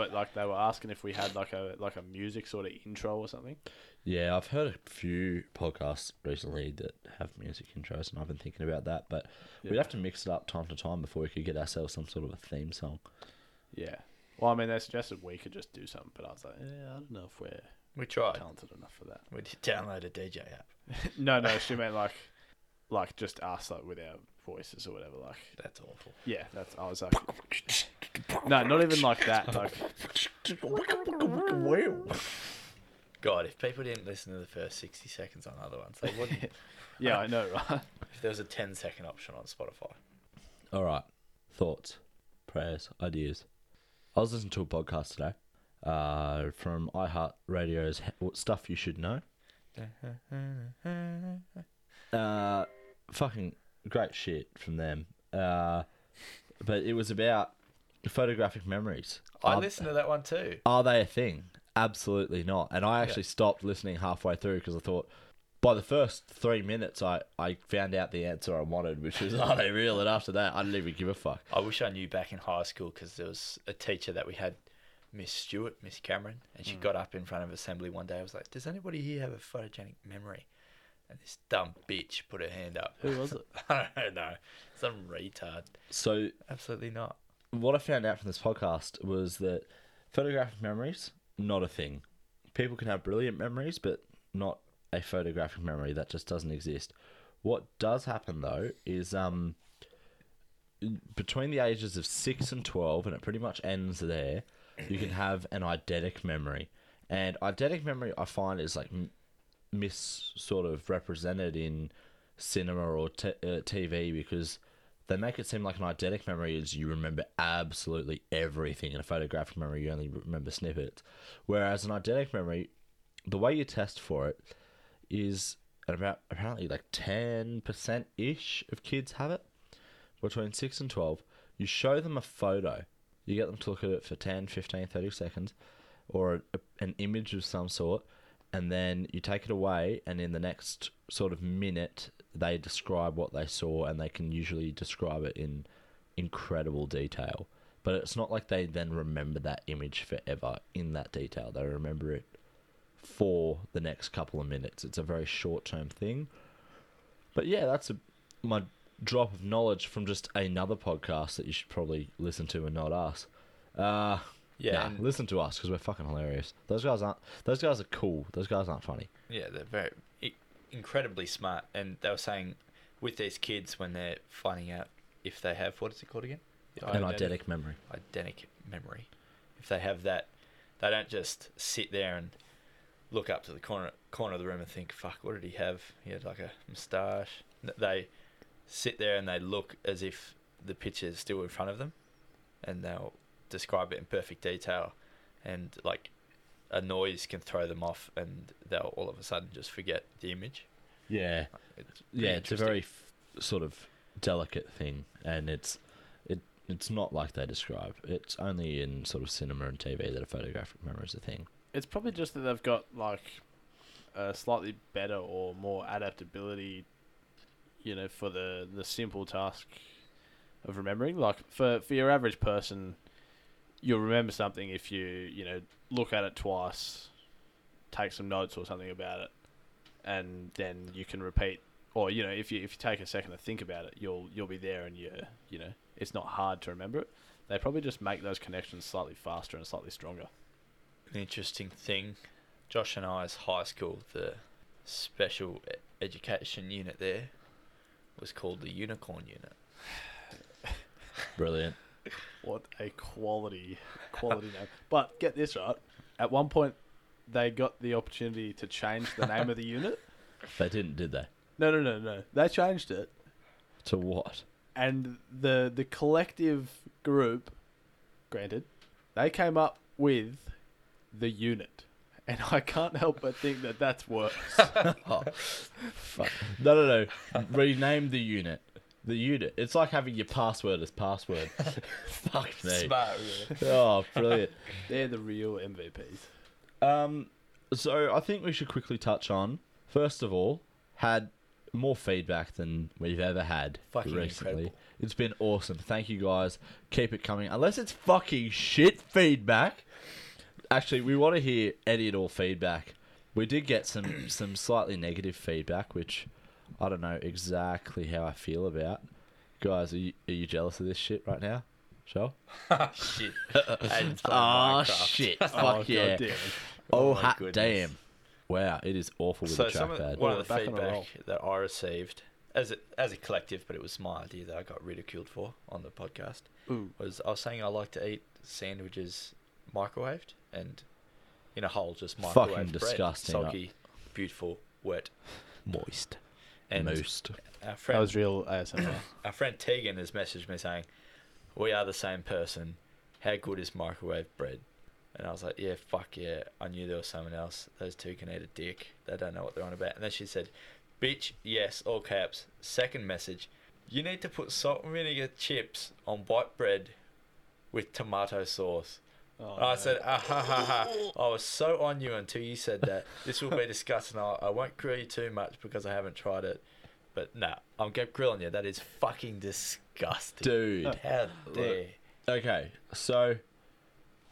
but like they were asking if we had like a like a music sort of intro or something. Yeah, I've heard a few podcasts recently that have music intros, and I've been thinking about that. But we'd have to mix it up time to time before we could get ourselves some sort of a theme song. Yeah. Well, I mean, they suggested we could just do something, but I was like, yeah, I don't know if we're We tried. talented enough for that. We did download a DJ app. no, no, she meant like, like just us like with our voices or whatever. Like, That's awful. yeah, that's. I was like, no, not even like that. Like, God, if people didn't listen to the first 60 seconds on other ones, they wouldn't. yeah, I know, right? if there was a 10 second option on Spotify. All right, thoughts, prayers, ideas. I was listening to a podcast today uh, from iHeartRadio's He- Stuff You Should Know. Uh, fucking great shit from them. Uh, but it was about photographic memories. I Are- listened to that one too. Are they a thing? Absolutely not. And I actually stopped listening halfway through because I thought by the first three minutes I, I found out the answer I wanted, which was are they real? And after that, I didn't even give a fuck. I wish I knew back in high school because there was a teacher that we had, Miss Stewart, Miss Cameron, and she mm. got up in front of assembly one day. I was like, "Does anybody here have a photogenic memory?" And this dumb bitch put her hand up. Who was it? I don't know. Some retard. So Absolutely not. What I found out from this podcast was that photographic memories not a thing. People can have brilliant memories, but not a photographic memory that just doesn't exist. What does happen though is um between the ages of six and twelve, and it pretty much ends there. You can have an eidetic memory, and eidetic memory I find is like mis sort of represented in cinema or t- uh, TV because they make it seem like an eidetic memory is you remember absolutely everything. In a photographic memory, you only remember snippets. Whereas an eidetic memory, the way you test for it is about apparently like ten percent ish of kids have it between 6 and 12 you show them a photo you get them to look at it for 10 15 30 seconds or a, an image of some sort and then you take it away and in the next sort of minute they describe what they saw and they can usually describe it in incredible detail but it's not like they then remember that image forever in that detail they remember it for the next couple of minutes it's a very short term thing but yeah, that's a, my drop of knowledge from just another podcast that you should probably listen to and not us. Uh, Yeah, and- listen to us because we're fucking hilarious. Those guys aren't. Those guys are cool. Those guys aren't funny. Yeah, they're very incredibly smart, and they were saying with these kids when they're finding out if they have what is it called again? An Eidetic. eidetic memory. Eidetic memory. If they have that, they don't just sit there and look up to the corner corner of the room and think, "Fuck, what did he have? He had like a moustache." N- They sit there and they look as if the picture is still in front of them, and they'll describe it in perfect detail, and like a noise can throw them off, and they'll all of a sudden just forget the image. Yeah, It's yeah. It's a very f- sort of delicate thing, and it's it it's not like they describe. It's only in sort of cinema and TV that a photographic memory is a thing. It's probably just that they've got like a slightly better or more adaptability, you know, for the the simple task of remembering. Like for for your average person, you'll remember something if you you know look at it twice, take some notes or something about it, and then you can repeat. Or you know, if you if you take a second to think about it, you'll you'll be there, and you you know it's not hard to remember it. They probably just make those connections slightly faster and slightly stronger. an interesting thing. Josh and I's high school, the special education unit there, was called the Unicorn Unit. Brilliant. What a quality quality name. But get this right. At one point they got the opportunity to change the name of the unit. They didn't, did they? No no no no. They changed it To what? and the the collective group granted they came up with the unit. And I can't help but think that that's worse. Oh, fuck. No, no, no. Rename the unit. The unit. It's like having your password as password. Fuck me. Smart, Oh, brilliant. They're the real MVPs. Um, so I think we should quickly touch on. First of all, had more feedback than we've ever had Fucking recently. incredible. It's been awesome. Thank you guys. Keep it coming. Unless it's fucking shit feedback, Actually, we want to hear any and all feedback. We did get some some slightly negative feedback, which I don't know exactly how I feel about. Guys, are you, are you jealous of this shit right now? Sure. shit. Oh Minecraft. shit! Oh, Fuck yeah! God damn. Oh, oh my hot goodness. damn! Wow, it is awful with So the some of, trackpad. one Oh, of the back on the feedback that I received as a, as a collective, but it was my idea that I got ridiculed for on the podcast. Ooh. Was I was saying I like to eat sandwiches microwaved and in a hole just microwaved Fucking bread. disgusting. soggy, beautiful, wet. Moist, And moist. our That friend was real ASMR. our friend Tegan has messaged me saying, "We are the same person. How good is microwave bread?" And I was like, "Yeah, fuck yeah." I knew there was someone else. Those two can eat a dick. They don't know what they're on about. And then she said, "Bitch, yes, all caps." Second message: You need to put salt and vinegar chips on white bread with tomato sauce. Oh, I no. said, ah ha ha ha. I was so on you until you said that. This will be discussed, and I, I won't grill you too much because I haven't tried it. But nah, I'm get grilling you. That is fucking disgusting. Dude. How dare. Okay, so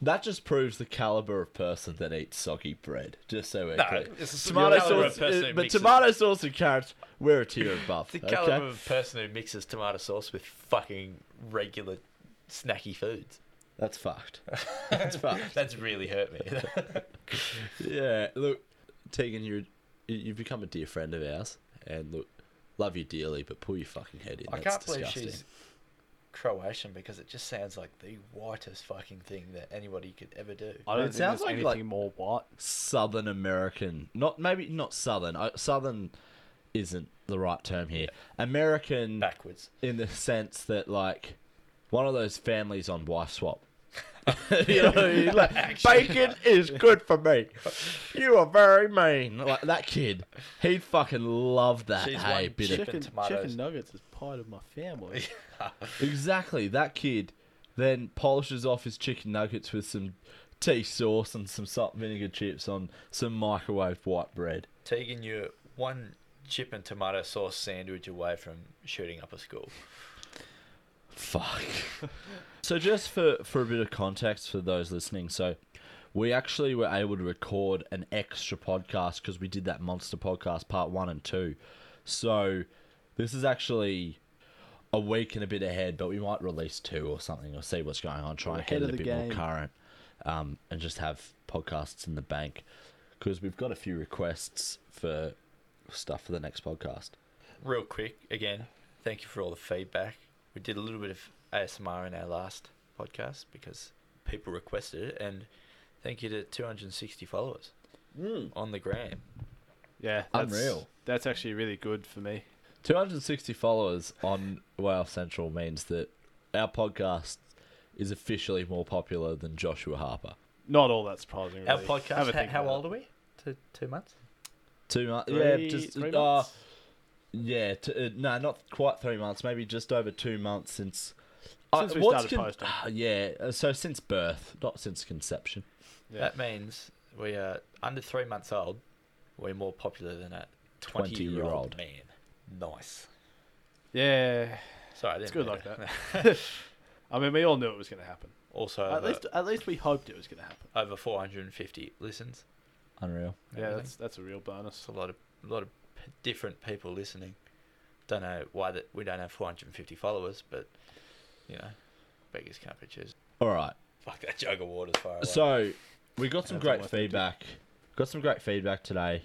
that just proves the caliber of person that eats soggy bread. Just so we're No, clear. it's Tomato sauce, uh, but tomato sauce and carrots, we're a tier above. The okay? caliber of person who mixes tomato sauce with fucking regular snacky foods. That's fucked. That's fucked. That's really hurt me. Yeah, look, Tegan, you're you- you've become a dear friend of ours, and look, love you dearly, but pull your fucking head in. I That's can't believe disgusting. she's Croatian because it just sounds like the whitest fucking thing that anybody could ever do. I don't It think sounds like- anything like- more white. Southern American. Not maybe not Southern. I, Southern isn't the right term here. American Backwards. in the sense that like one of those families on wife swap. you know, like, bacon is good for me. You are very mean. Like that kid, he'd fucking love that. She's hey, one bit of, Chicken, tomatoes. chicken nuggets is part of my family. exactly that kid. Then polishes off his chicken nuggets with some tea sauce and some salt vinegar chips on some microwave white bread. Tegan, you're one chip and tomato sauce sandwich away from shooting up a school. Fuck. so just for for a bit of context for those listening, so we actually were able to record an extra podcast because we did that monster podcast part one and two. So this is actually a week and a bit ahead, but we might release two or something or see what's going on. Try and get it a the bit more current, um, and just have podcasts in the bank because we've got a few requests for stuff for the next podcast. Real quick, again, thank you for all the feedback. We did a little bit of ASMR in our last podcast because people requested it, and thank you to 260 followers on the gram. Yeah, that's, Unreal. That's actually really good for me. 260 followers on Whale Central means that our podcast is officially more popular than Joshua Harper. Not all that surprising. Our Really. Have a podcast, how, think how old it. are we? Two, two months? Two months, yeah, just three uh, months? Yeah, t- uh, no, not quite three months, maybe just over two months since. Since we what's started posting. uh, yeah, uh, so since birth, not since conception. Yeah. That means we are under three months old. We're more popular than a 20 year 20-year-old. old man. Nice. yeah, Sorry, I it's good like to- that. I mean, we all knew it was going to happen. also, At over, least, at least we hoped it was going to happen. over 450 listens. Unreal. Yeah, that's that's a real bonus. It's a lot of a lot of p- different people listening. Don't know why that we don't have 450 followers, but you know, beggars can't be choosers. All right. Fuck that jug of water's far away. So we got some great feedback. Got some great feedback today.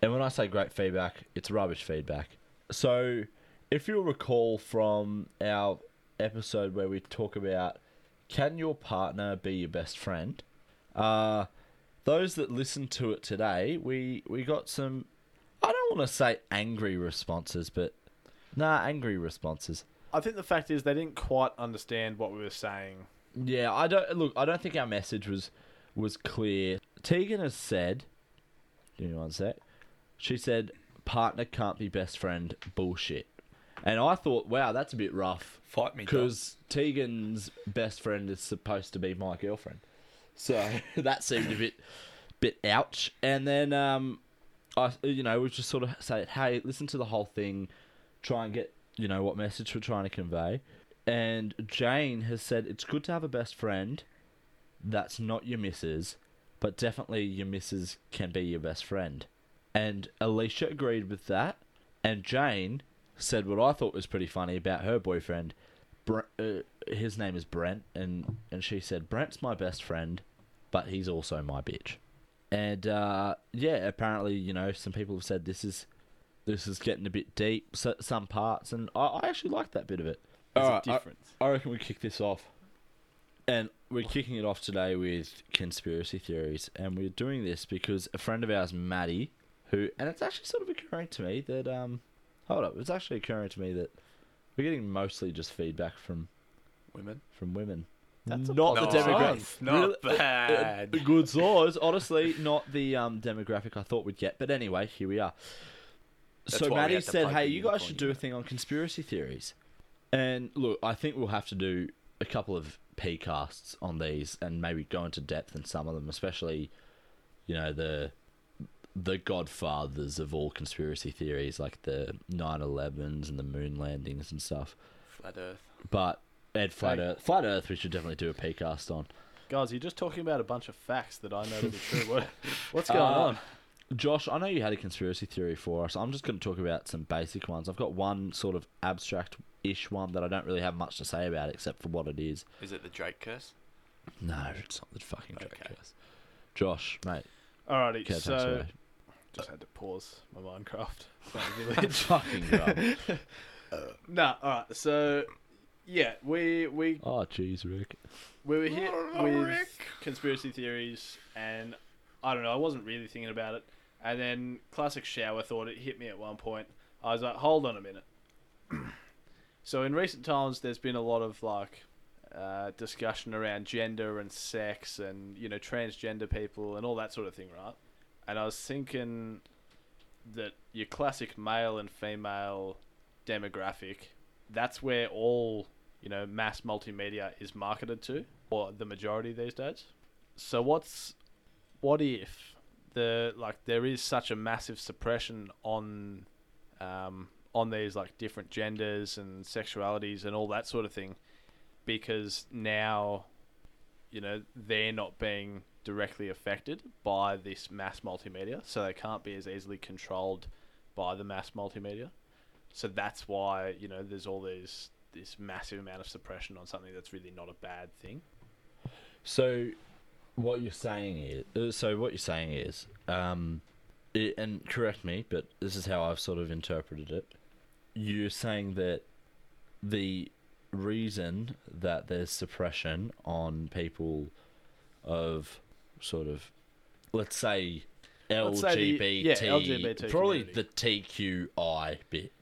And when I say great feedback, it's rubbish feedback. So if you'll recall from our episode where we talk about can your partner be your best friend? Uh those that listened to it today, we we got some I don't want to say angry responses, but nah, angry responses. I think the fact is they didn't quite understand what we were saying. Yeah, I don't look. I don't think our message was was clear. Tegan has said, "Give me one sec." She said, "Partner can't be best friend." Bullshit. And I thought, wow, that's a bit rough Fight me, because Tegan's best friend is supposed to be my girlfriend. So that seemed a bit bit ouch. And then um, I you know we just sort of say, hey, listen to the whole thing, try and get you know what message we're trying to convey. And Jane has said it's good to have a best friend, that's not your missus, but definitely your missus can be your best friend. And Alicia agreed with that, and Jane said what I thought was pretty funny about her boyfriend. Bre- uh, his name is Brent, and and she said Brent's my best friend, but he's also my bitch. And uh, yeah, apparently, you know, some people have said this is this is getting a bit deep, so, some parts, and I, I actually like that bit of it. There's Alright, a I- difference. I reckon we kick this off. And we're kicking it off today with conspiracy theories. And we're doing this because a friend of ours, Maddie, who, and it's actually sort of occurring to me that, um, hold up, it's actually occurring to me that we're getting mostly just feedback from Women. from women. That's not the positive demographic. Not Really- bad. Uh, good size. Honestly, not the um, demographic I thought we'd get. But anyway, here we are. That's so why Maddie said, "Hey, you guys should do a thing on conspiracy theories." And look, I think we'll have to do a couple of p casts on these, and maybe go into depth in some of them, especially, you know, the the godfathers of all conspiracy theories, like the 9/11s and the moon landings and stuff. Flat Earth. But Ed Flat Hey. Earth, Flat Earth, we should definitely do a p cast on. Guys, you're just talking about a bunch of facts that I know to be true. What, what's going Uh, on? Josh, I know you had a conspiracy theory for us. I'm just going to talk about some basic ones. I've got one sort of abstract-ish one that I don't really have much to say about except for what it is. Is it the Drake curse? No, it's not the fucking Drake Okay. curse. Josh, mate, Alrighty, okay, thanks so away. just had to pause my Minecraft. Playing Village. fucking grub. nah, alright, so yeah, we we Oh, jeez, Rick. we were hit with conspiracy theories, and I don't know, I wasn't really thinking about it. And then classic shower thought it hit me at one point. I was like, hold on a minute. so in recent times, there's been a lot of like uh, discussion around gender and sex, and you know transgender people and all that sort of thing, right? And I was thinking that your classic male and female demographic, that's where all you know mass multimedia is marketed to, or the majority these days. So what's what if the like there is such a massive suppression on um, on these like different genders and sexualities and all that sort of thing because now you know they're not being directly affected by this mass multimedia so they can't be as easily controlled by the mass multimedia so that's why you know there's all these this massive amount of suppression on something that's really not a bad thing So, what you're saying is, uh, so what you're saying is, um, i and correct me, but this is how I've sort of interpreted it. You're saying that the reason that there's suppression on people of sort of, let's say, Let's say the- LGBT, yeah, LGBT probably community. the TQI bit,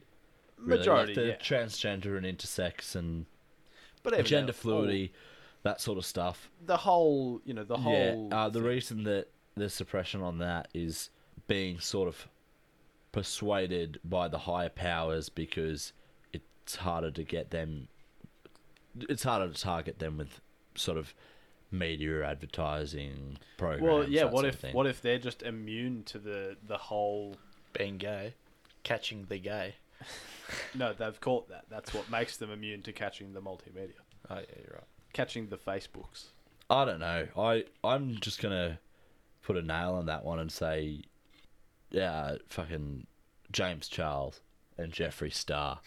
really, majority like the yeah transgender and intersex and but gender fluidity, that sort of stuff. the whole you know the whole Yeah, uh, the reason that there's suppression on that is being sort of persuaded by the higher powers because it's harder to get them. It's harder to target them with sort of media advertising programs. well yeah what if what if they're just immune to the the whole Being gay. Catching the gay. no they've caught that that's what makes them immune to catching the multimedia Oh, yeah, you're right. catching the facebooks I don't know. I I'm just gonna put a nail on that one and say, yeah, fucking James Charles and Jeffree Star.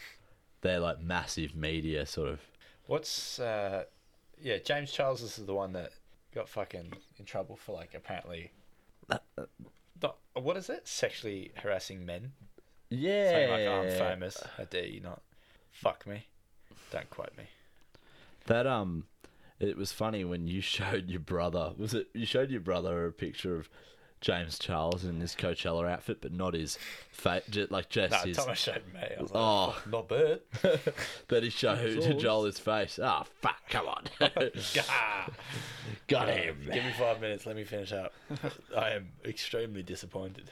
They're like massive media sort of. What's uh yeah, James Charles is the one that got fucking in trouble for like apparently not, what is it? Sexually harassing men. Yeah. Saying like "Oh, I'm famous. How dare you not fuck me? Don't quote me. That um, it was funny when you showed your brother. Was it you showed your brother a picture of James Charles in his Coachella outfit, but not his face, like just No, his. Thomas showed me. I was like, Oh. "Fuck, not bad. But he showed. Joel his face. Ah, fuck! Come on, got him. Give me five minutes. Let me finish up. I am extremely disappointed.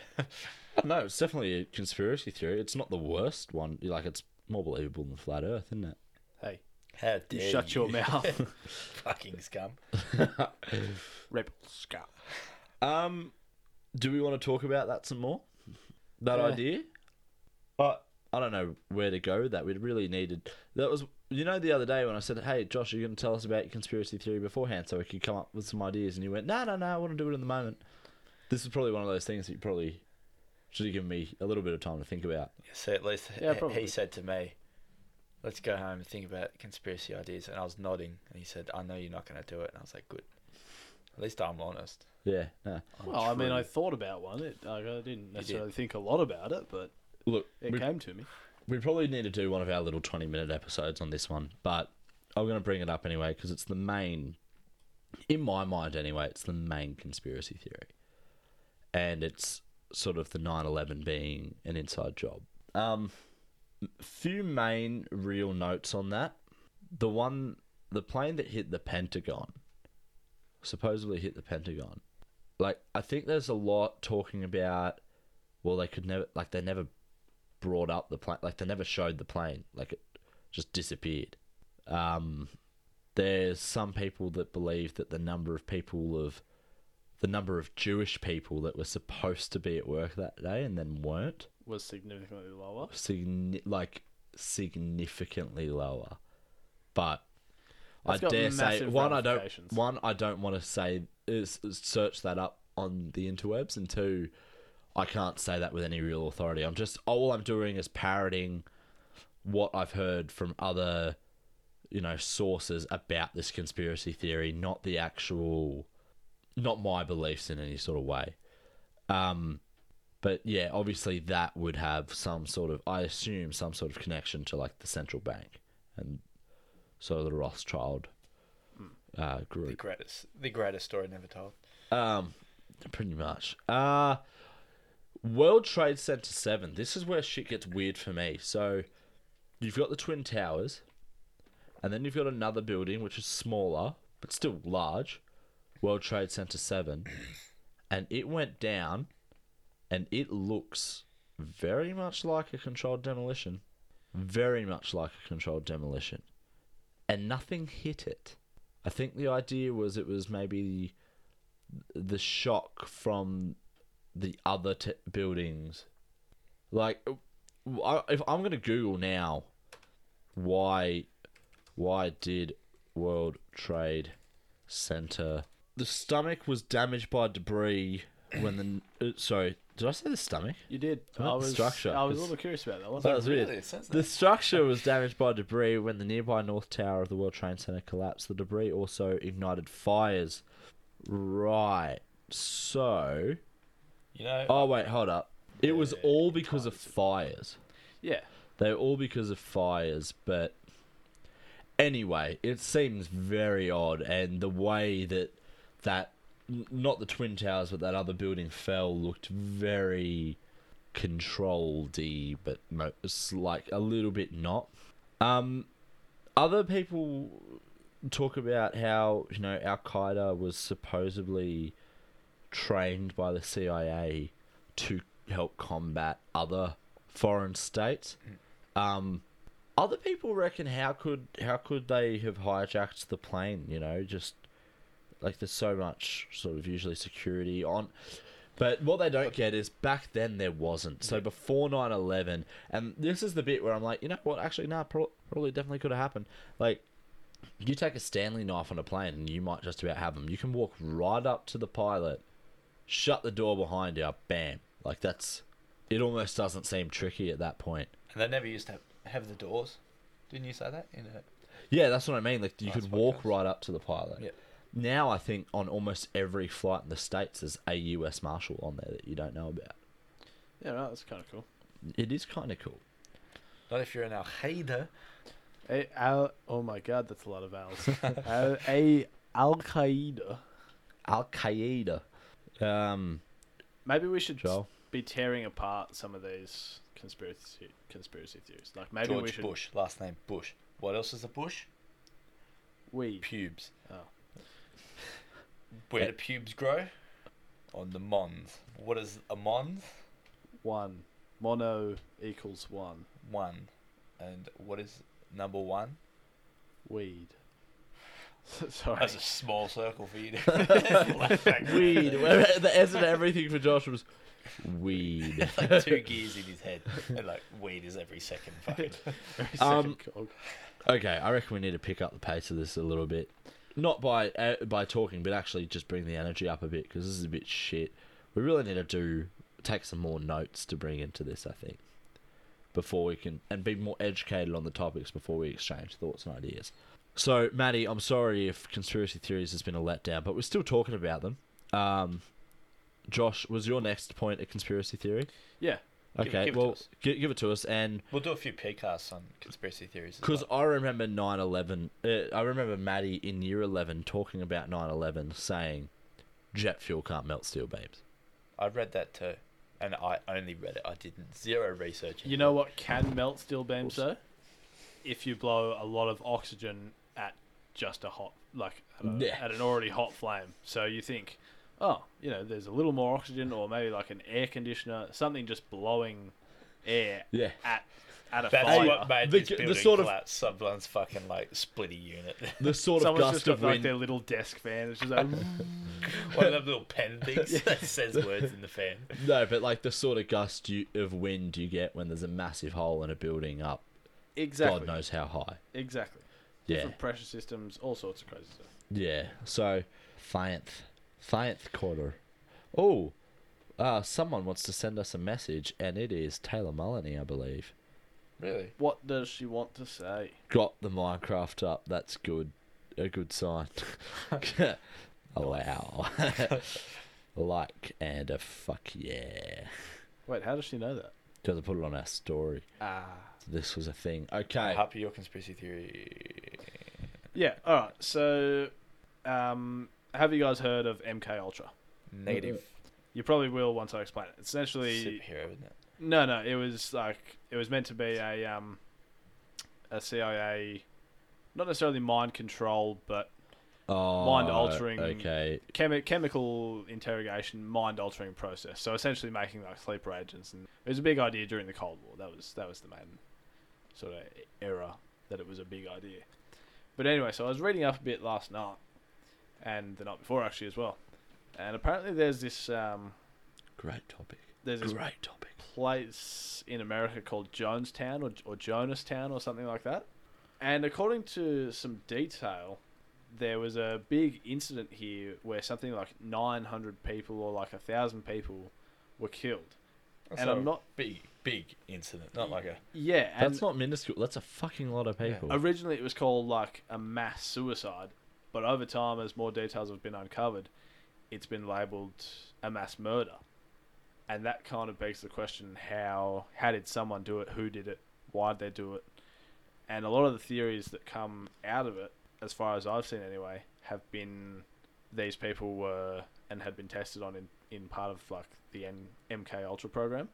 No, it's definitely a conspiracy theory. It's not the worst one. Like it's more believable than the flat Earth, isn't it? hey How dare you dare shut your mouth Fucking scum. rebel scum. Um, do we want to talk about that some more? That Yeah. idea? I I don't know where to go with that. We really needed that was you know, the other day when I said, "Hey, Josh, are you going to tell us about your conspiracy theory beforehand so we could come up with some ideas?" and you went, "No, no, no, I want to do it in the moment." This is probably one of those things that you probably should have given me a little bit of time to think about. So at least Yeah, he- probably. he said to me, "Let's go home and think about conspiracy ideas." And I was nodding, and he said, "I know you're not going to do it." And I was like, "Good. At least I'm honest." Yeah, no. I'm Well, I mean. I thought about one. It, like, I didn't did. necessarily think a lot about it, but Look, it we, came to me. we probably need to do one of our little twenty-minute episodes on this one, but I'm going to bring it up anyway because it's the main, in my mind anyway, it's the main conspiracy theory, and it's sort of the 9/11 being an inside job. Um, few main real notes on that. The one, the plane that hit the Pentagon, supposedly hit the Pentagon. Like, I think there's a lot talking about, well, they could never, like, they never brought up the plane, like, they never showed the plane, like, it just disappeared. Um, there's some people that believe that the number of people of, the number of Jewish people that were supposed to be at work that day and then weren't, Was significantly lower. signi- like significantly lower. But That's I dare say one I don't one I don't want to say uh, is, is search that up on the interwebs and two I can't say that with any real authority. I'm just all I'm doing is parroting what I've heard from other you know sources about this conspiracy theory, not the actual not my beliefs in any sort of way. Um but yeah, obviously that would have some sort of, I assume, some sort of connection to like the central bank and sort of the Rothschild uh, the group. greatest, the greatest story never told. Um, pretty much. Uh, World Trade Center Seven. This is where shit gets weird for me. So, you've got the Twin Towers, and then you've got another building which is smaller but still large. World Trade Center Seven, and it went down, and it looks very much like a controlled demolition. Very much like a controlled demolition, and nothing hit it. I think the idea was it was maybe the shock from the other buildings. Like, I- if I'm gonna Google now, why, why did World Trade Center? The stomach was damaged by debris when the. Uh, sorry, did I say the stomach? You did. I the was. structure, I was a 'cause- little curious about that. That Wasn't was weird. Really, The structure was damaged by debris when the nearby North Tower of the World Trade Center collapsed. The debris also ignited fires. Right. So. You know, Oh, wait, hold up. It was all because of fires. Yeah. They were all because of fires, but. Anyway, it seems very odd, and the way that that. Not the Twin Towers, but that other building fell looked very controlled but like a little bit not. Um, other people talk about how you know Al Qaeda was supposedly trained by the CIA to help combat other foreign states. Um, other people reckon how could how could they have hijacked the plane? You know, just like there's so much sort of usually security on. But what they don't get is back then there wasn't. So before 9/11, and this is the bit where I'm like, you know what? Actually, no, pro- probably definitely could have happened. Like, you take a Stanley knife on a plane, and you might just about have them. You can walk right up to the pilot, shut the door behind you, bam. Like that's. It almost doesn't seem tricky at that point. and they never used to have, have the doors. Didn't you say that in a? Yeah, that's what I mean. Like you could walk right up to the pilot. Yep. Now I think on almost every flight in the states there's a US Marshal on there that you don't know about. Yeah, right, that's kind of cool. It is kind of cool. Not if you're an Al Qaeda. A, al, oh my god, that's a lot of vowels. al, a Al Qaeda. Al Qaeda. Um, Maybe we should Joel. be tearing apart some of these conspiracy conspiracy theories. Like maybe we George should Bush, last name Bush. What else is a bush? We Pubes. Oh. Where do pubes grow? On the mons. What is a mons? One mono equals one One. And what is number one? weed. Sorry. That's a small circle for you. to weed. Where- the S in everything for Josh was weed. like two gears in his head, and like weed is every second. Fucking. Very Um, cog. Okay, I reckon we need to pick up the pace of this a little bit. Not by uh, by talking, but actually just bring the energy up a bit because this is a bit shit. We really need to do take some more notes to bring into this. I think before we can and be more educated on the topics before we exchange thoughts and ideas. So, Maddie, I'm sorry if conspiracy theories has been a letdown, but we're still talking about them. Um, Josh, was your next point a conspiracy theory? Yeah. Give- Okay, give it to well, us. gi- give it to us and. We'll do a few podcasts on conspiracy theories. Because well. I remember 9 11. Uh, I remember Maddie in year 11 talking about 9 11 saying jet fuel can't melt steel beams. I read that too, and I only read it. I did zero research. You know it. what can melt steel beams though? If you blow a lot of oxygen at just a hot, like a, Yeah. at an already hot flame. So you think, oh, you know, there's a little more oxygen, or maybe like an air conditioner, something just blowing air Yeah. at at a That's fire. what made the- this the building sort of- collapse. Someone's fucking like splitty unit. The sort of Someone's gust just got of like wind. their little desk fan. It's just like, One of them little pen things that says words in the fan. No, but like the sort of gust you, of wind you get when there's a massive hole in a building up, exactly, God knows how high. exactly. Yeah. Different pressure systems, all sorts of crazy stuff. Yeah. So, Fianth. Fianth quarter. Oh, uh, someone wants to send us a message, and it is Taylor Mullany, I believe. Really? What does she want to say? got the Minecraft up. That's good. A good sign. wow. like and a fuck yeah. Wait, how does she know that? Because I put it on our story. Ah. This was a thing. Okay. happy your conspiracy theory. Yeah. All right. So, um, have you guys heard of MK Ultra? Negative. You probably will once I explain it. It's essentially, Superhero, isn't it? no, no. It was like it was meant to be a um, a CIA, not necessarily mind control, but Oh, Mind-altering- Okay. chemi- chemical interrogation, mind altering process. So essentially, making like sleeper agents, and it was a big idea during the Cold War. That was that was the main sort of era that it was a big idea. But anyway, so I was reading up a bit last night, and the night before actually as well. And apparently, there's this um, Great topic. there's this Great topic. place in America called Jonestown or, or Jonastown or something like that. And according to some detail, there was a big incident here where something like 900 people or like a thousand people were killed. That's and a I'm not. big, big incident. Not like a. Yeah, That's not minuscule. That's a fucking lot of Yeah. people. originally it was called like a mass suicide, but over time, as more details have been uncovered, it's been labelled a mass murder. And that kind of begs the question: How how did someone do it? Who did it? Why did they do it? And a lot of the theories that come out of it, as far as I've seen anyway, have been these people were and had been tested on in, in part of like the N- MK Ultra program.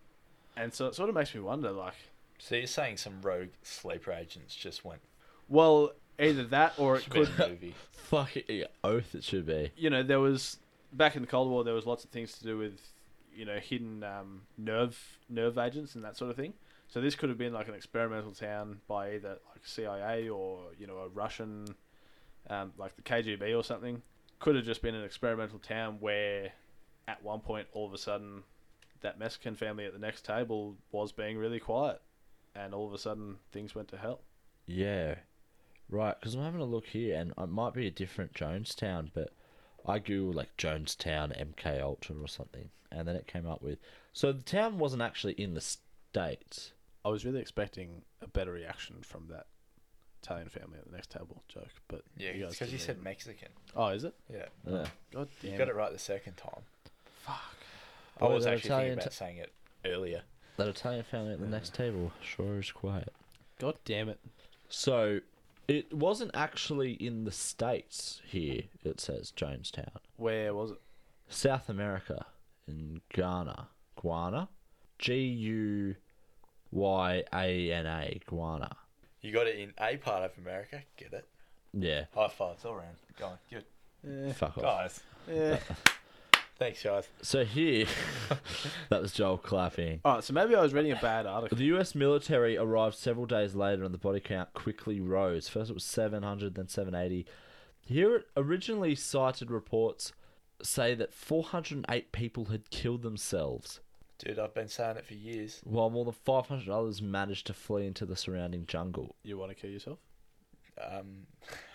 And so it sort of makes me wonder, like, So you're saying some rogue sleeper agents just went. well, either that or it be could a movie. Fucking oath it should be. you know, there was back in the Cold War. There was lots of things to do with, you know, hidden um, nerve nerve agents and that sort of thing. So this could have been like an experimental town by either like CIA or you know a Russian, um, like the KGB or something. Could have just been an experimental town where, at one point, all of a sudden, that Mexican family at the next table was being really quiet, and all of a sudden things went to hell. Yeah. Right, because I'm having a look here, and it might be a different Jonestown, but I googled like Jonestown MK Ultra or something, and then it came up with. So the town wasn't actually in the states. I was really expecting a better reaction from that Italian family at the next table joke, but Yeah, you guys because you didn't said Mexican. Oh, is it? Yeah. Yeah. God damn. You got it right the second time. Fuck. I was actually Italian thinking about t- saying it earlier. That Italian family at the next table sure is quiet. God damn it. So it wasn't actually in the states here. It says Jonestown, Where was it? South America, in Ghana, Guana, G U Y A N A, Guana. You got it in a part of America. Get it? Yeah, High fives all around. Go on. Give it. Eh, fuck off. Guys. eh. Thanks, guys. So here, that was Joel clapping. All right, so maybe I was reading a bad article. The US military arrived several days later and the body count quickly rose. First it was 700, then 780. Here it originally cited reports say that 408 people had killed themselves, Dude, I've been saying it for years. while more than 500 others managed to flee into the surrounding jungle. You want to kill yourself? um,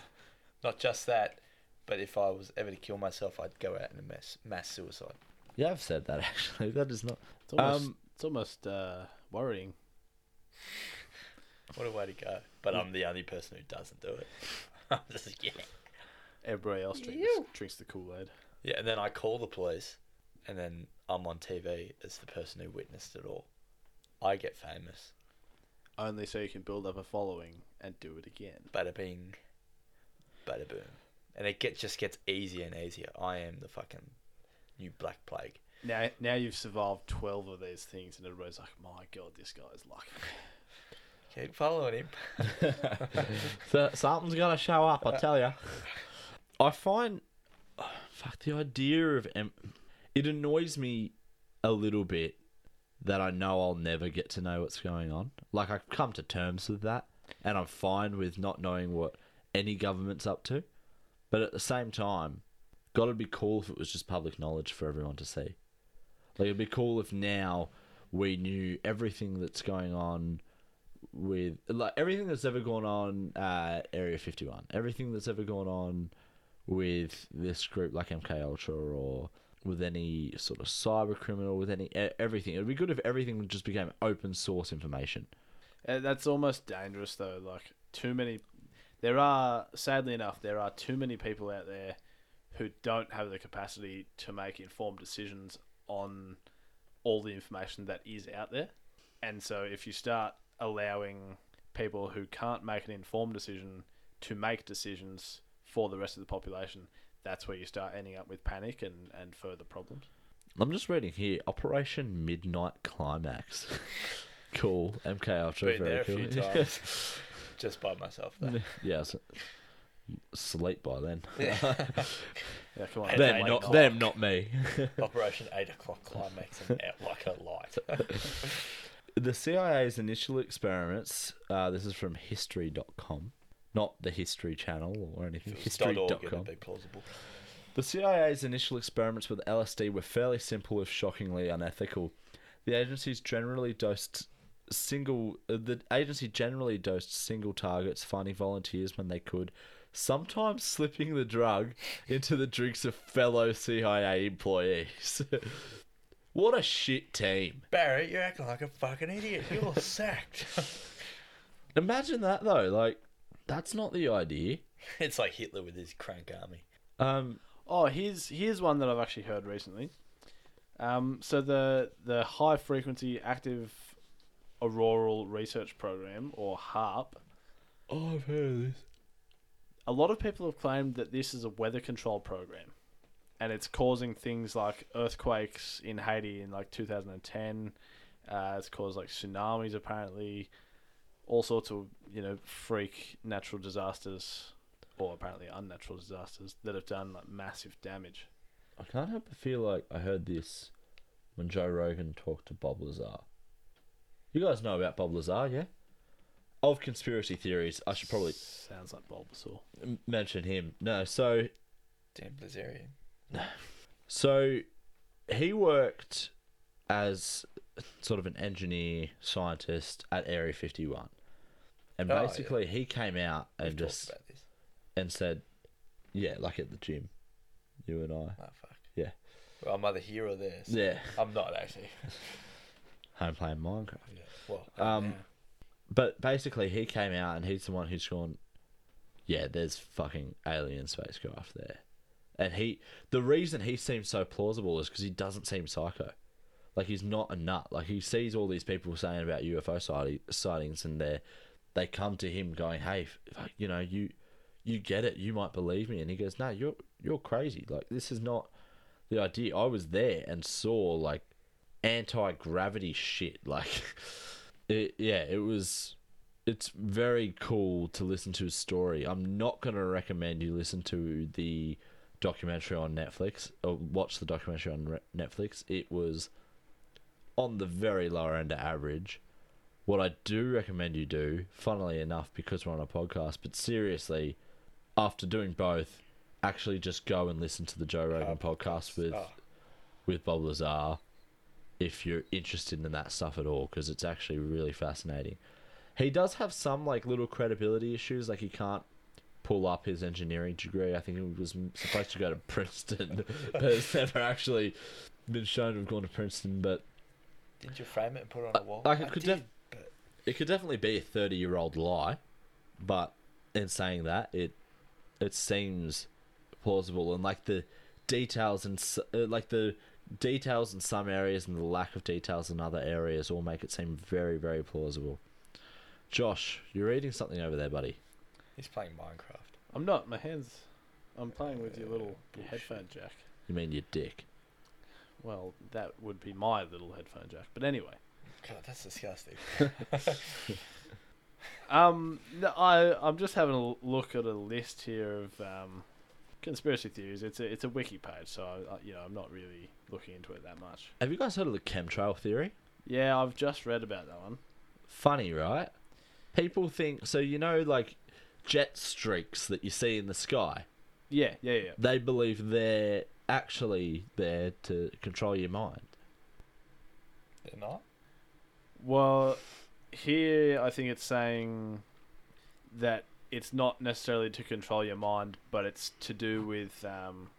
not just that, but if I was ever to kill myself, I'd go out in a mass mass suicide. Yeah, I've said that actually. That is not. It's almost, Um, it's almost uh, worrying. What a way to go! But I'm the only person who doesn't do it. I'm just, yeah. Everybody else drinks, Ew. drinks the Kool Aid. Yeah, and then I call the police, and then I'm on TV as the person who witnessed it all. I get famous. Only so you can build up a following and do it again. Bada bing, bada boom, and it get just gets easier and easier. I am the fucking new black plague. Now, now you've survived twelve of these things, and everybody's like, "My God, this guy's lucky." Keep following him. So, something's gonna show up, I tell you. I find, oh, fuck, the idea of em- it annoys me a little bit that I know I'll never get to know what's going on. Like I've come to terms with that, and I'm fine with not knowing what any government's up to. But at the same time, got to be cool if it was just public knowledge for everyone to see. Like it'd be cool if now we knew everything that's going on with like everything that's ever gone on at Area 51, everything that's ever gone on with this group like MK Ultra or with any sort of cyber criminal, with any everything. It would be good if everything just became open source information. Uh, that's almost dangerous, though. Like too many. There are, sadly enough, there are too many people out there who don't have the capacity to make informed decisions on all the information that is out there. And so, if you start allowing people who can't make an informed decision to make decisions for the rest of the population, that's where you start ending up with panic and, and further problems. I'm just reading here Operation Midnight Climax. cool. MK Ultra. Been very there a cool. few times, just by myself. Though. yeah. So, sleep by then. Yeah, come on. Them, not night. them, not me. Operation Eight O'clock Climax and out like a light. The CIA's initial experiments, uh, this is from history.com, not the History Channel or anything, If it was history.com. be plausible. The CIA's initial experiments with LSD were fairly simple if shockingly unethical. The agency's generally dosed single uh, the agency generally dosed single targets, finding volunteers when they could, sometimes slipping the drug into the drinks of fellow CIA employees. what a shit team. Barry, you're acting like a fucking idiot. You're sacked. Imagine that though, like that's not the idea. it's like Hitler with his crank army. Um Oh, here's here's one that I've actually heard recently. Um, so the the High Frequency Active Auroral Research Program, or HAARP, Oh, I've heard of this. a lot of people have claimed that this is a weather control program, and it's causing things like earthquakes in Haiti in like 2010. Uh, it's caused like tsunamis apparently, all sorts of you know freak natural disasters, or apparently unnatural disasters that have done like massive damage. I can't help but feel like I heard this when Joe Rogan talked to Bob Lazar. You guys know about Bob Lazar, yeah? Of conspiracy theories, I should probably sounds like Bulbasaur. m- mention him. No, so Damn Blazarian. so he worked as sort of an engineer scientist at Area 51. And Oh, yeah. basically he came out We've and talked just about this. and said, yeah, like at the gym. You and I. Oh fuck. Yeah. Well, I'm either here or there. so Yeah. I'm not actually. Home playing Minecraft. Yeah. Well. Um, yeah. But basically, he came out and he's the one who's gone. Yeah, there's fucking alien spacecraft there, and he. The reason he seems so plausible is because he doesn't seem psycho. Like he's not a nut. Like he sees all these people saying about UFO sighting, sightings, and they they come to him going, "Hey, you know, you you get it. You might believe me." And he goes, "No, you're you're crazy. Like this is not the idea. I was there and saw like anti gravity shit. Like, it, yeah, it was. It's very cool to listen to his story. I'm not going to recommend you listen to the documentary on Netflix or watch the documentary on Re- Netflix. It was on the very lower end of average. What I do recommend you do, funnily enough, because we're on a podcast, but seriously, after doing both, actually just go and listen to the Joe Rogan podcast with oh, with Bob Lazar if you're interested in that stuff at all because it's actually really fascinating. He does have some like little credibility issues, like he can't pull up his engineering degree. I think he was supposed to go to Princeton, but has never actually been shown to have gone to Princeton. But Did you frame it and put it on a wall? like it I could did, def- but it could definitely be a thirty-year-old lie. But in saying that, it it seems plausible and like the details and uh, like the details in some areas and the lack of details in other areas all make it seem very very plausible. Josh, you're reading something over there, buddy. he's playing Minecraft. I'm not. My hands. I'm playing with your little your headphone jack. You mean your dick? Well, that would be my little headphone jack. But anyway, God, that's disgusting. um, no, I I'm just having a look at a list here of um, conspiracy theories. It's a it's a wiki page, so I, I, you know I'm not really looking into it that much. Have you guys heard of the chemtrail theory? Yeah, I've just read about that one. Funny, right? People think so. You know, like jet streaks that you see in the sky. Yeah, yeah, yeah. They believe they're actually there to control your mind. They're not. Well, here I think it's saying that it's not necessarily to control your mind, but it's to do with um,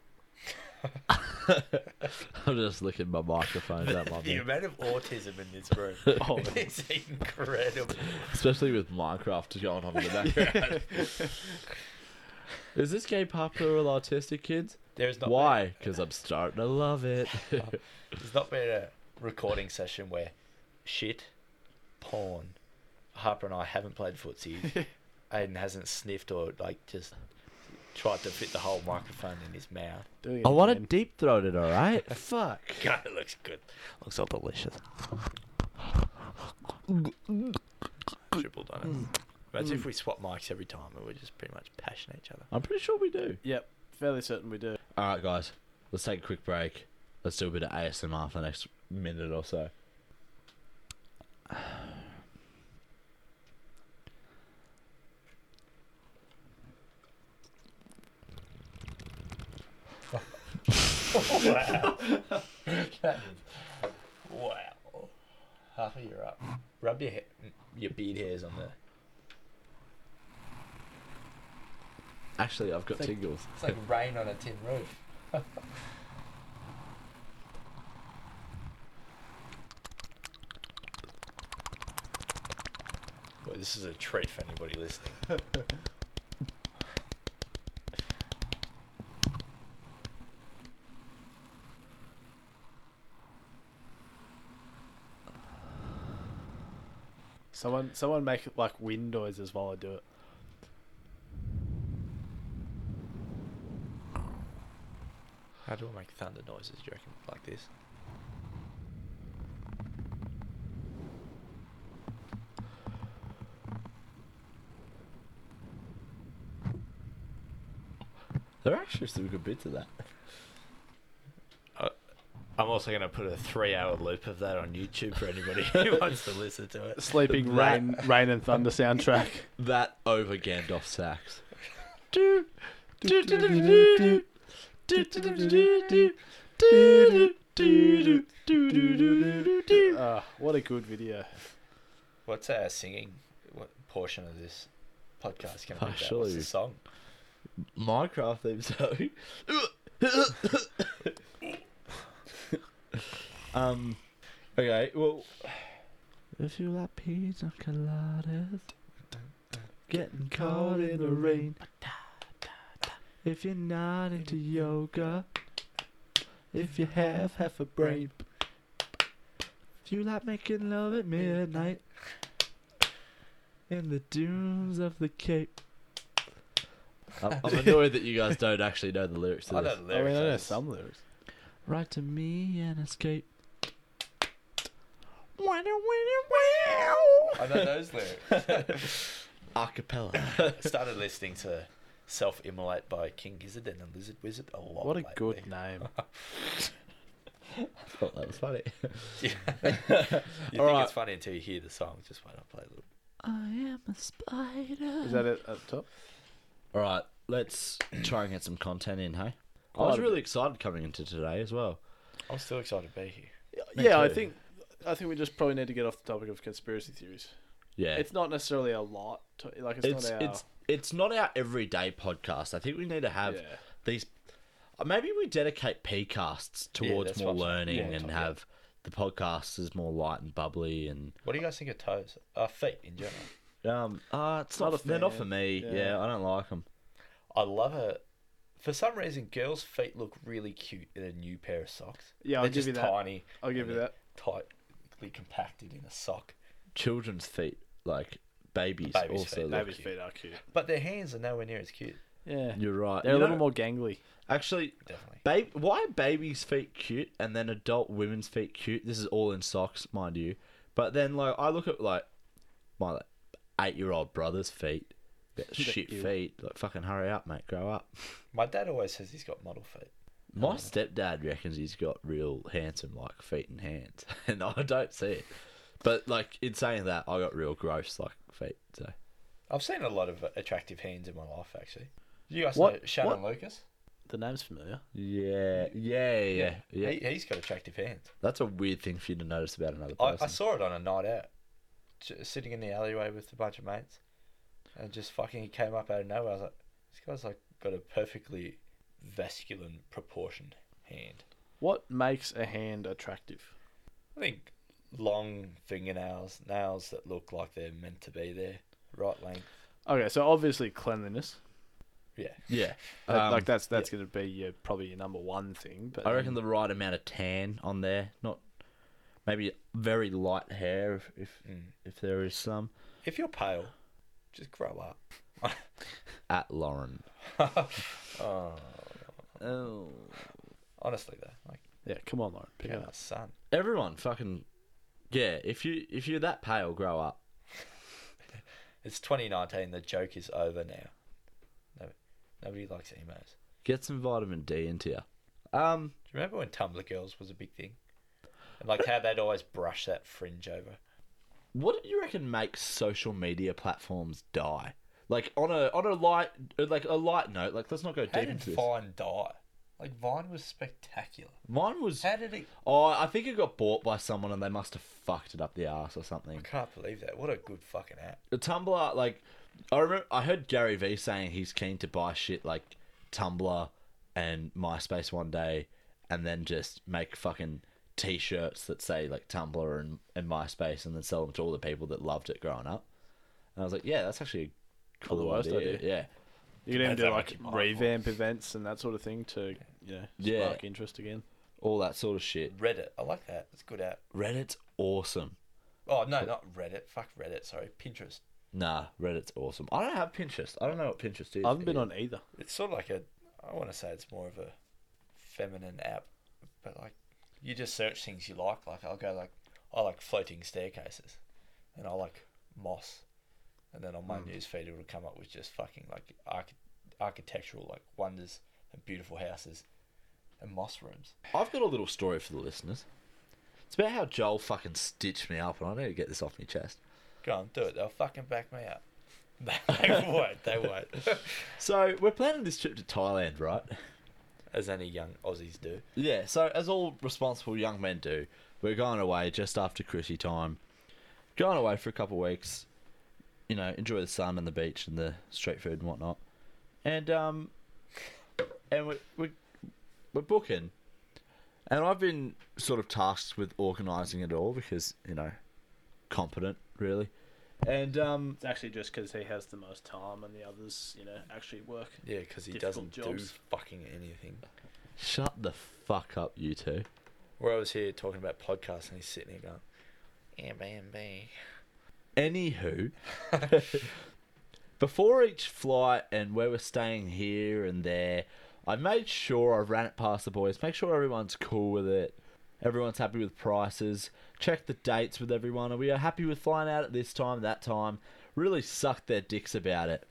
I'm just licking my microphone. That the amount of autism in this room Oh. is incredible. especially with Minecraft going on in the background. Is this game popular with autistic kids? There's not Why? Because I'm starting to love it. Been, there's not been a recording session where shit, porn, Harper and I haven't played footsie. Aiden hasn't sniffed or like just tried to fit the whole microphone in his mouth. doing it I want to again. deep throated. All right. Fuck. God, it looks good. Looks all delicious. Triple done it. Imagine if we swap mics every time and we just pretty much passion each other. I'm pretty sure we do. Yep, fairly certain we do. All right, guys. Let's take a quick break. Let's do a bit of ASMR for the next minute or so. Wow. wow. Half of you're up. Uh, rub your ha- your beard hairs on the. Actually, I've got It's like- tingles. It's like rain on a tin roof. Well, this is a treat for anybody listening. Someone, someone make like wind noises while I do it. How do I make thunder noises? Do you reckon like this? There are actually some good bits of that. I'm also going to put a three-hour loop of that on YouTube for anybody who wants to listen to it. Sleeping That- rain, rain and thunder soundtrack. That over Gandalf sax. Ah, what a good video. What's our singing what portion of this podcast going to be about? What's the song? Minecraft theme song. Um. Okay. Well. If you like pizza and coladas, getting caught in the rain. If you're not into yoga, if you have half a brain. If you like making love at midnight, in the dunes of the Cape. I'm, I'm annoyed that you guys don't actually know the lyrics to I this. know the I mean, I know some lyrics. Write to me and escape. I know those lyrics. Acapella. I started listening to Self Immolate by King Gizzard and the Lizard Wizard a lot. What a lately. good name. I thought that was funny. Yeah. you think Alright. it's funny until you hear the song. Just why I'll play a little. I am a spider. Is that it at the top? All right, let's try and get some content in, hey? I was really excited coming into today as well. I'm still excited to be here. Me yeah, I think I think we just probably need to get off the topic of conspiracy theories. Yeah, It's not necessarily a lot. To, like it's, it's not our. it's it's not our everyday podcast. I think we need to have Yeah. these. uh, Maybe we dedicate PCasts towards that's more learning yeah, and yeah. have the podcast is more light and bubbly and What do you guys think of toes? Uh, feet in general. um. Uh, it's Not not. a they're not for me. Yeah. Yeah. I don't like them. I love it. For some reason, girls' feet look really cute in a new pair of socks. Yeah, I'll They're give just you that. tiny. I'll give you they're that. Tightly compacted in a sock. Children's feet, like babies, Babies' also. feet, look- Baby's cute. feet are cute. But their hands are nowhere near as cute. Yeah. You're right. They're You a little know- more gangly. Actually, Definitely. baby, why are babies' feet cute and then adult women's feet cute? This is all in socks, mind you. But then, like, I look at like my like, eight-year-old brother's feet, got shit Ew. feet. Like, fucking hurry up, mate, grow up. My dad always says he's got model feet. My stepdad reckons he's got real handsome like feet and hands, and I don't see it. But like in saying that, I got real gross like feet. So I've seen a lot of uh, attractive hands in my life, actually. You guys What- know Shannon what- Lucas? The name's familiar. yeah, yeah, yeah, yeah. He, he's got attractive hands. That's a weird thing for you to notice about another person. I saw it on a night out, j- sitting in the alleyway with a bunch of mates, and just fucking he came up out of nowhere. I was like, this guy's like got a perfectly vascular proportioned hand. What makes a hand attractive? I think long fingernails, nails that look like they're meant to be there, right length. Okay, so obviously cleanliness. Yeah, yeah, That- Um, like that's that's going to be your probably your number one thing. But I reckon then- the right amount of tan on there, not maybe very light hair if if, Mm. if there is some. if you're pale, just grow up. At Lauren. oh, Oh. honestly though, like yeah, come on, Lauren, pick pick it up up. the. Everyone fucking yeah. If you if you're that pale, grow up. It's 2019. The joke is over now. No, nobody likes emos. Get some vitamin D into you. Um, Do you remember when Tumblr girls was a big thing? And like how they'd always brush that fringe over. what do you reckon makes social media platforms die? Like on a on a light uh, like a light note. Like let's not go How deep did into this. Vine die? Like Vine was spectacular. Mine was How did it? oh I think it got bought by someone and they must have fucked it up the ass or something. I something. can't believe that. What a good fucking app. The Tumblr like I remember I heard Gary Vee saying he's keen to buy shit like Tumblr and MySpace one day and then just make fucking t-shirts that say like Tumblr and, and MySpace and then sell them to all the people that loved it growing up. And I was like, yeah, that's actually a cool the worst idea. idea. Yeah. You can even Depends do how like much you buy it for. revamp events and that sort of thing to you know Yeah. spark interest again. All that sort of shit. Reddit. I like that. It's a good app. Reddit's awesome. Oh no, not Reddit. Fuck Reddit. Sorry, Pinterest. Nah, Reddit's awesome. I don't have Pinterest. I don't know what Pinterest is. I haven't been on either. It's sort of like a. I want to say it's more of a feminine app, but like you just search things you like. Like I'll go like I like floating staircases, and I like moss, and then on my Mm. news feed it would come up with just fucking like arch- architectural like wonders and beautiful houses, and moss rooms. I've got a little story for the listeners. It's about how Joel fucking stitched me up, and I need to get this off my chest. Go on, do it. They'll fucking back me up. they won't. They won't. So we're planning this trip to Thailand, right? As any young Aussies do. Yeah. So as all responsible young men do, we're going away just after Chrissy time. Going away for a couple of weeks. You know, enjoy the sun and the beach and the street food and whatnot. And um, and we we we're booking. And I've been sort of tasked with organising it all because you know, competent really. And um, It's actually just because he has the most time and the others, you know, actually work. Yeah, because he doesn't jobs. do fucking anything. shut the fuck up, you two. Where I was here talking about podcasts and he's sitting here going, Airbnb. Anywho, before each flight and where we're staying here and there, I made sure I ran it past the boys, make sure everyone's cool with it, everyone's happy with prices, check the dates with everyone, and we are happy with flying out at this time, that time. Really sucked their dicks about it.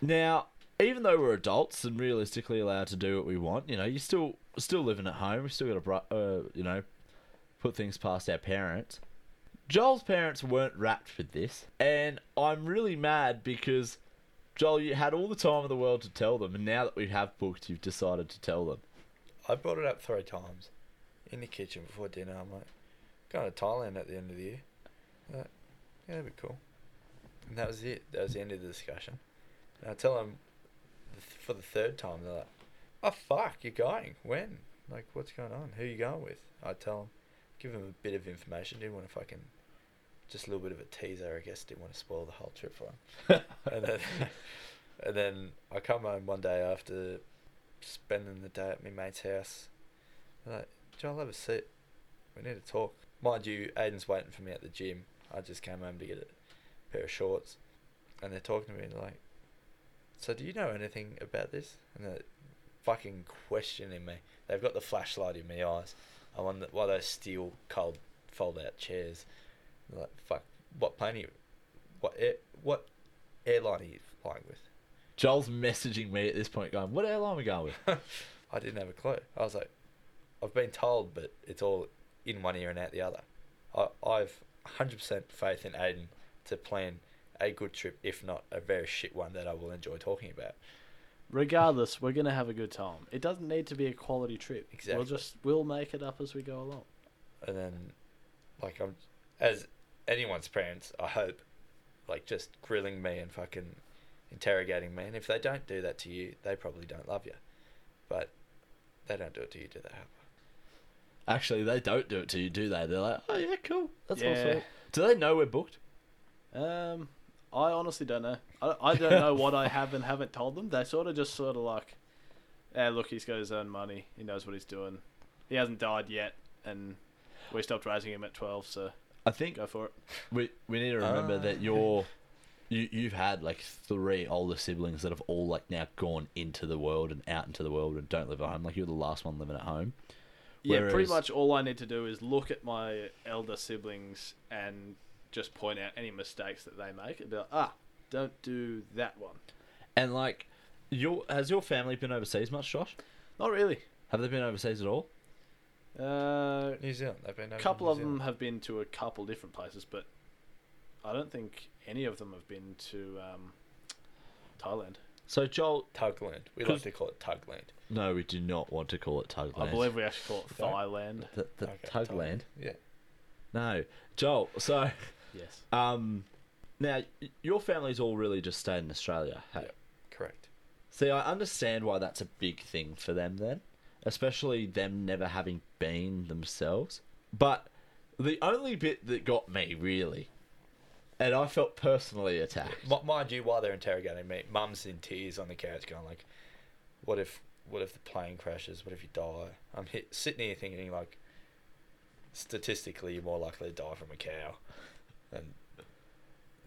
Now, even though we're adults and realistically allowed to do what we want, you know, you're still still living at home. We still got to, uh, you know, put things past our parents. Joel's parents weren't wrapped for this, and I'm really mad because Joel, you had all the time in the world to tell them, and now that we have booked, you've decided to tell them. I brought it up three times in the kitchen before dinner. I'm like, going to Thailand at the end of the year. Like, yeah, that'd be cool. And that was it. That was the end of the discussion. And I tell them for the third time, they're like, "Oh fuck, you're going? When? Like, what's going on? Who are you going with?" I tell them, give them a bit of information. Didn't want to fucking just a little bit of a teaser, I guess. Didn't want to spoil the whole trip for him. and then, and then I come home one day after spending the day at my mate's house. I'm like, Joel, have a seat. We need to talk. Mind you, Aiden's waiting for me at the gym. I just came home to get a pair of shorts, and they're talking to me and they're like, "So do you know anything about this?" And they're fucking questioning me. They've got the flashlight in my eyes. I'm on the, one of those steel cold fold-out chairs. They're like, "Fuck, what plane are you? What air, what airline are you flying with?" Joel's messaging me at this point, going, "What airline are we going with?" I didn't have a clue. I was like, I've been told, but it's all in one ear and out the other. I, I've 100% faith in Aiden to plan a good trip, if not a very shit one that I will enjoy talking about. Regardless, we're gonna have a good time. It doesn't need to be a quality trip. Exactly. We'll just we'll make it up as we go along. And then, like, I'm as anyone's parents, I hope, like, just grilling me and fucking interrogating me. And if they don't do that to you, they probably don't love you. But they don't do it to you, do they? Actually, they don't do it to you, do they? They're like, "Oh yeah, cool. That's Yeah. awesome." Do they know we're booked? Um, I honestly don't know. I, I don't know what I have and haven't told them. They sort of just sort of like, yeah, look, he's got his own money. He knows what he's doing. He hasn't died yet, and we stopped raising him at twelve, so I think go for it. we we need to remember Ah. that you're you you've had like three older siblings that have all like now gone into the world and out into the world and don't live at home. Like you're the last one living at home. Yeah, pretty much all I need to do is look at my elder siblings and just point out any mistakes that they make and be like, ah, don't do that one. And like, your has your family been overseas much, Josh? Not really. Have they been overseas at all? Uh, New Zealand. They've been. a couple of them have been to a couple different places, but I don't think any of them have been to um, Thailand. So Joel, Tugland. We like to call it Tugland. no, we do not want to call it Tugland. I believe we actually call it Sorry? Thailand. the, the Okay, Tugland. Yeah. No, Joel. So, Yes. um, now y- your family's all really just stayed in Australia. Hey? Yeah. Correct. See, I understand why that's a big thing for them then, especially them never having been themselves. But the only bit that got me really, and I felt personally attacked. M- mind you, while they're interrogating me, Mum's in tears on the couch, going like, "What if, what if the plane crashes? What if you die?" I'm hit, sitting here thinking like, statistically, you're more likely to die from a cow. And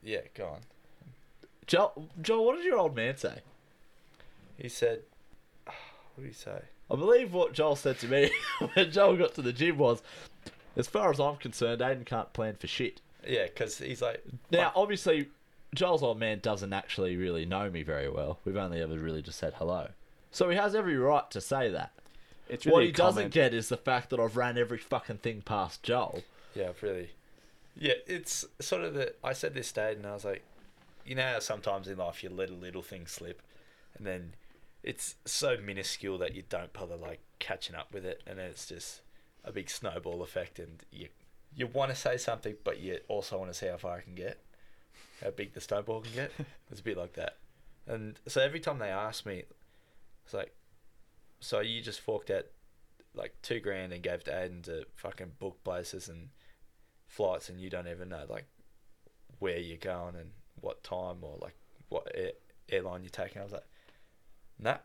yeah, go on. Joel, Joel, what did your old man say? He said, ah, "What did he say?" I believe what Joel said to me when Joel got to the gym was, as far as I'm concerned, Aiden can't plan for shit. Yeah, because he's like, Now, obviously, Joel's old man doesn't actually really know me very well. We've only ever really just said hello. So he has every right to say that. It's what he doesn't get is the fact that I've ran every fucking thing past Joel. Yeah, really. Yeah, it's sort of the. I said this day, and I was like, you know, how sometimes in life you let a little thing slip, and then it's so minuscule that you don't bother like catching up with it, and then it's just a big snowball effect, and you you want to say something, but you also want to see how far it can get, how big the snowball can get. It's a bit like that, and so every time they ask me, it's like, so you just forked out like two grand and gave to Aiden to fucking book places and flights and you don't even know like where you're going and what time or like what air, airline you're taking. I was like, nah.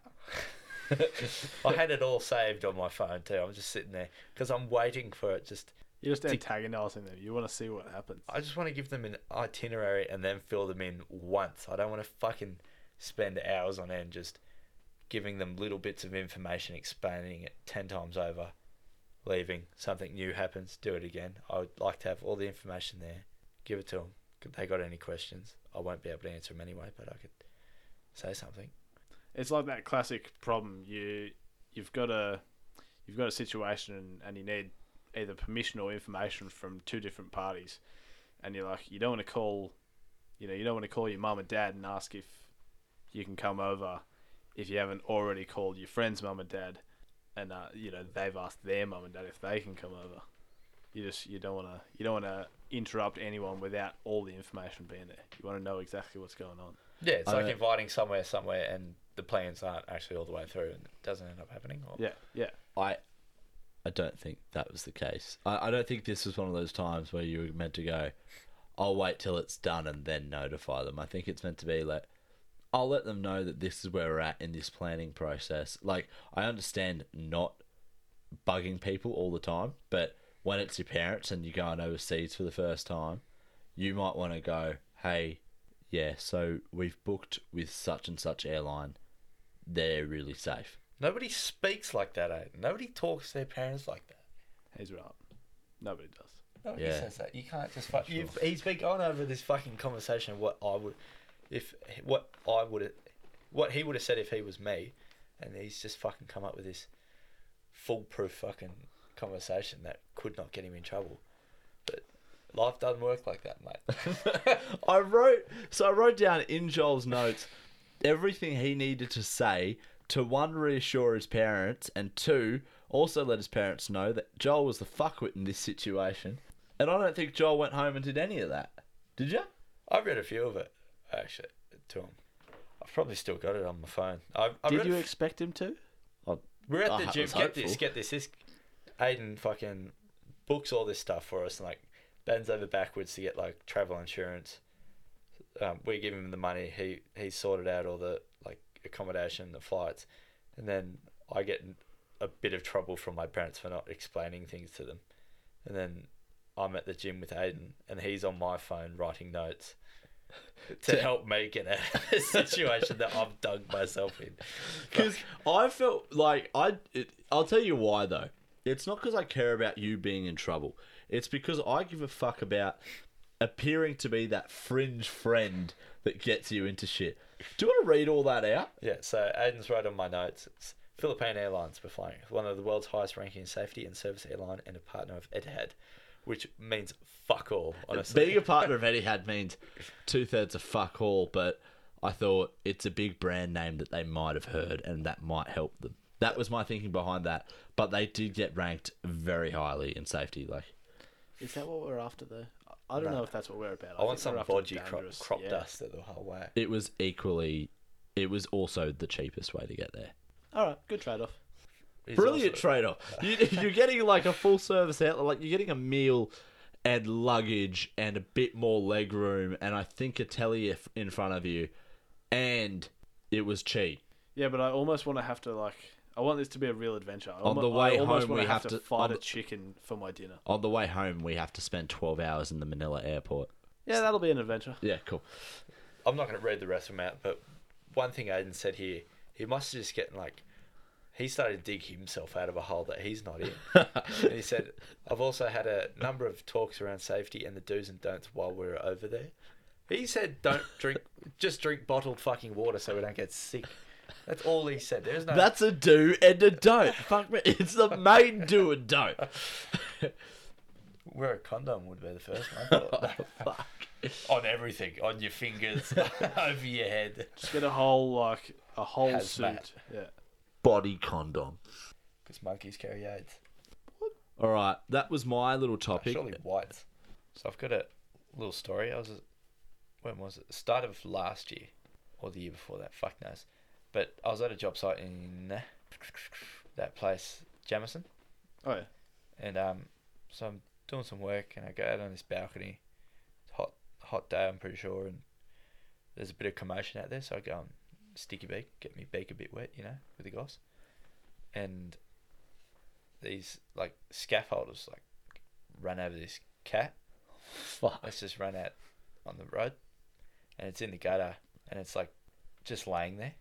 I had it all saved on my phone too. I'm just sitting there because I'm waiting for it. Just You're just to- antagonizing them. You want to see what happens. I just want to give them an itinerary and then fill them in once. I don't want to fucking spend hours on end just giving them little bits of information, explaining it ten times over, leaving. Something new happens, do it again. I would like to have all the information there. Give it to them. If they got any questions, I won't be able to answer them anyway, but I could say something. It's like that classic problem. You you've got a you've got a situation and, and you need either permission or information from two different parties, and you're like you don't want to call, you know, you don't want to call your mum and dad and ask if you can come over if you haven't already called your friend's mum and dad, and uh, you know they've asked their mum and dad if they can come over. You just you don't want to you don't want to interrupt anyone without all the information being there. You want to know exactly what's going on. Yeah, it's I like inviting somewhere, somewhere, and the plans aren't actually all the way through, and it doesn't end up happening. Or, Yeah, yeah. I I don't think that was the case. I, I don't think this was one of those times where you were meant to go, I'll wait till it's done and then notify them. I think it's meant to be like, I'll let them know that this is where we're at in this planning process. Like, I understand not bugging people all the time, but when it's your parents and you're going overseas for the first time, you might want to go, hey, yeah, so we've booked with such and such airline. They're really safe. Nobody speaks like that, Aiden. Nobody talks to their parents like that. He's right. Nobody does. Nobody Yeah. says that. You can't just. Fuck, you've, he's been going over this fucking conversation. Of what I would, if what I would, have what he would have said if he was me, and he's just fucking come up with this foolproof fucking conversation that could not get him in trouble. But life doesn't work like that, mate. I wrote so I wrote down in Joel's notes everything he needed to say to one reassure his parents and two also let his parents know that Joel was the fuckwit in this situation. And I don't think Joel went home and did any of that. Did you? I read a few of it actually to him. I've probably still got it on my phone. I, I Did you a f- expect him to? Oh, We're at I the gym. was Get this, get this. This Aiden fucking books all this stuff for us and like bends over backwards to get like travel insurance. Um, we give him the money. He he sorted out all the like accommodation, the flights, and then I get a bit of trouble from my parents for not explaining things to them. And then I'm at the gym with Aiden, and he's on my phone writing notes to help me get out of the situation that I've dug myself in. Because I felt like I. It, I'll tell you why though. It's not because I care about you being in trouble. It's because I give a fuck about appearing to be that fringe friend that gets you into shit. Do you want to read all that out? Yeah, so Aiden's wrote on my notes. It's Philippine Airlines we're flying. One of the world's highest ranking safety and service airline and a partner of Etihad, which means fuck all, honestly. Being a partner of Etihad means two thirds of fuck all, but I thought it's a big brand name that they might have heard and that might help them. That was my thinking behind that. But they did get ranked very highly in safety. Like, Is that what we're after though? I don't No. know if that's what we're about. I want think some we're bodgy crop, dangerous- crop yeah. dust the whole way. it was equally, it was also the cheapest way to get there. All right, good trade off. Brilliant also- trade off. You, you're getting like a full service outlet, like you're getting a meal and luggage and a bit more leg room, and I think a telly if- in front of you, and it was cheap. Yeah, but I almost want to have to like. I want this to be a real adventure. I On the way I almost home, wanna we have, have to, to- fight on a chicken for my dinner. On the way home, we have to spend 12 hours in the Manila airport. Yeah, that'll be an adventure. Yeah, cool. I'm not going to read the rest of them out, but one thing Aiden said here, he must have just getting like, he started to dig himself out of a hole that he's not in. and he said, I've also had a number of talks around safety and the do's and don'ts while we were over there. He said, don't drink, just drink bottled fucking water so we don't get sick. That's all he said. There's no. That's a do and a don't. Fuck me. It's the main do and don't. Wear a condom would be the first one. Oh, fuck. on everything, on your fingers, over your head. Just get a whole like a whole Hazmat. suit. Yeah. Body condom. Because monkeys carry AIDS. All right, that was my little topic. Surely whites. So I've got a little story. I was, when was it? Start of last year, or the year before that. Fuck knows. But I was at a job site in that place, Jamison, Oh yeah. and um, so I'm doing some work, and I go out on this balcony. It's hot, hot day, I'm pretty sure, and there's a bit of commotion out there. So I go and sticky beak, get me beak a bit wet, you know, with the goss, and these like scaffolders like run over this cat. Fuck. Let's just run out on the road, and it's in the gutter, and it's like just laying there.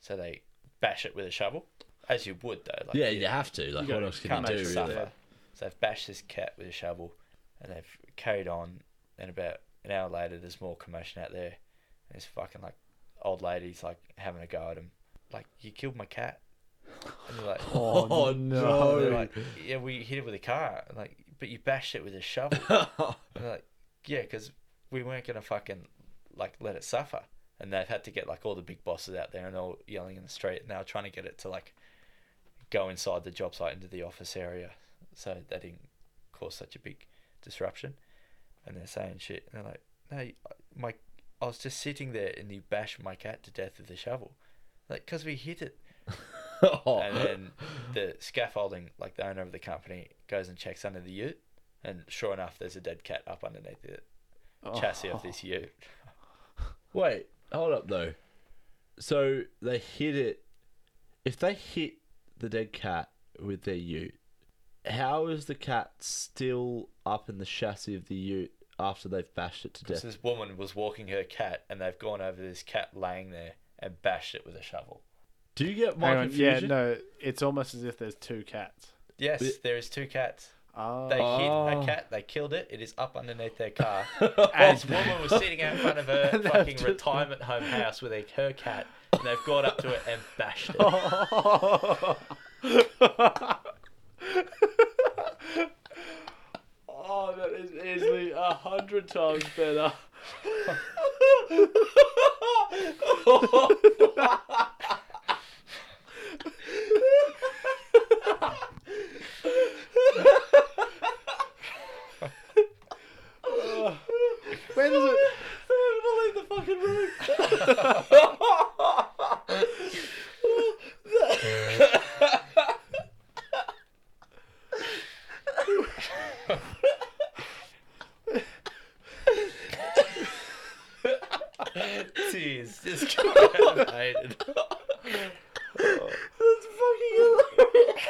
So they bash it with a shovel, as you would though. Like Yeah, you have to. Like, what else can you do, it really? suffer. So they've bashed this cat with a shovel, and they've carried on. And about an hour later, there's more commotion out there. And this fucking like old lady's like having a go at him, like you killed my cat. And they're like, Oh, oh and no. they're like, yeah, we hit it with a car. And like, but you bashed it with a shovel. And they're like, yeah, because we weren't gonna fucking like let it suffer. And they've had to get like all the big bosses out there and all yelling in the street. And they were trying to get it to like go inside the job site into the office area, so they didn't cause such a big disruption. And they're saying shit. And they're like, no, my I was just sitting there and you bashed my cat to death with a shovel, like because we hit it. Oh. And then the scaffolding, like the owner of the company, goes and checks under the ute, and sure enough, there's a dead cat up underneath the chassis of this ute. Wait, hold up though. So they hit it. If they hit the dead cat with their ute, how is the cat still up in the chassis of the ute after they've bashed it to death? this woman was walking her cat, and they've gone over this cat laying there and bashed it with a shovel. Do you get my Hang on, yeah, confusion? no, it's almost as if there's two cats. Yes, there is two cats. Oh, They hit Oh. a cat, they killed it. It is up underneath their car. and And this oh, woman was sitting out in front of her fucking just- retirement home house with her, her cat, and they've gone up to it and bashed it. oh, that is easily a hundred times better. When does it? leave the fucking room. Jeez, just contaminated. That's fucking hilarious.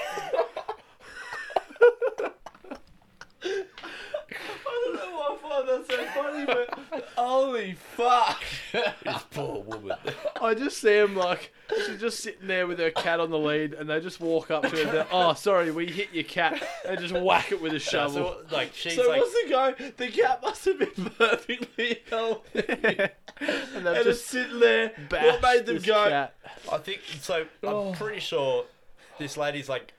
I don't know why I find that so funny, but holy fuck. This poor woman. I just see him like she's just sitting there with her cat on the lead, and they just walk up to her. and they're, Oh, sorry, we hit your cat, and just whack it with a shovel. So, like she's so like what's the guy? The cat must have been perfectly healthy. and they've and just sitting there. What made them this go? cat. I think so. Oh. I'm pretty sure this lady's like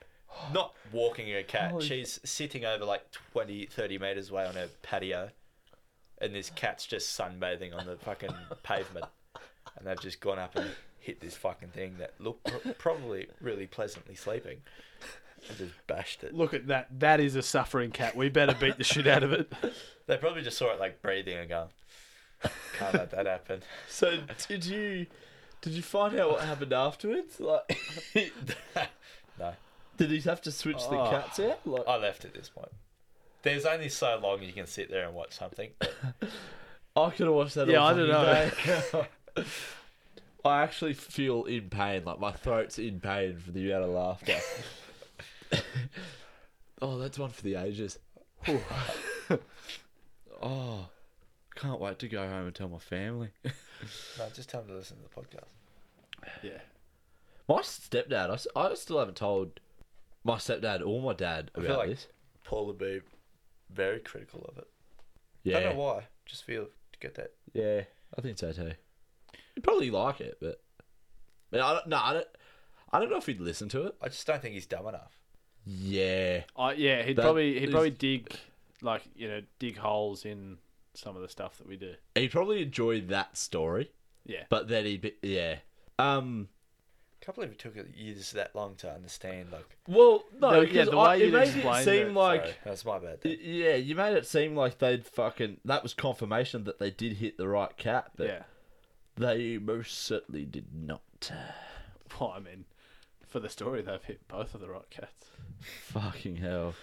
not walking her cat. She's sitting over like 20, 30 meters away on her patio, and this cat's just sunbathing on the fucking pavement, and they've just gone up and hit this fucking thing that looked pr- probably really pleasantly sleeping, and just bashed it. Look at that. That is a suffering cat. We better beat the shit out of it. They probably just saw it like breathing and going, "Can't let that happen." So did you? Did you find out what happened afterwards? Like, no, did he have to switch the Oh. cats out? Like, I left at this point. There's only so long you can sit there and watch something. But I could have watched that. Yeah, all I don't fucking day. I actually feel in pain, like my throat's in pain for the amount of laughter. oh, that's one for the ages. Oh, can't wait to go home and tell my family. no, just tell them to listen to the podcast. Yeah. My stepdad, I, s- I still haven't told my stepdad or my dad I about feel like- this. Paul would be very critical of it. Yeah, Don't know why. Just feel to get that. yeah, I think so too. He'd probably like it, but, but I don't, no, I don't. I don't know if he'd listen to it. I just don't think he's dumb enough. Yeah, I yeah, he'd That probably he'd is- probably dig like you know dig holes in some of the stuff that we do. he'd probably enjoy that story, Yeah. but then he'd be yeah. Um. I Can't believe it took years that long to understand. Like, Well, no, No, yeah, because the I, way it you'd made it explained seem it, like sorry, that's my bad. y- yeah, you made it seem like they'd fucking that was confirmation that they did hit the right cat, but yeah. They most certainly did not. Well, I mean, for the story, they've hit both of the right cats. Fucking hell,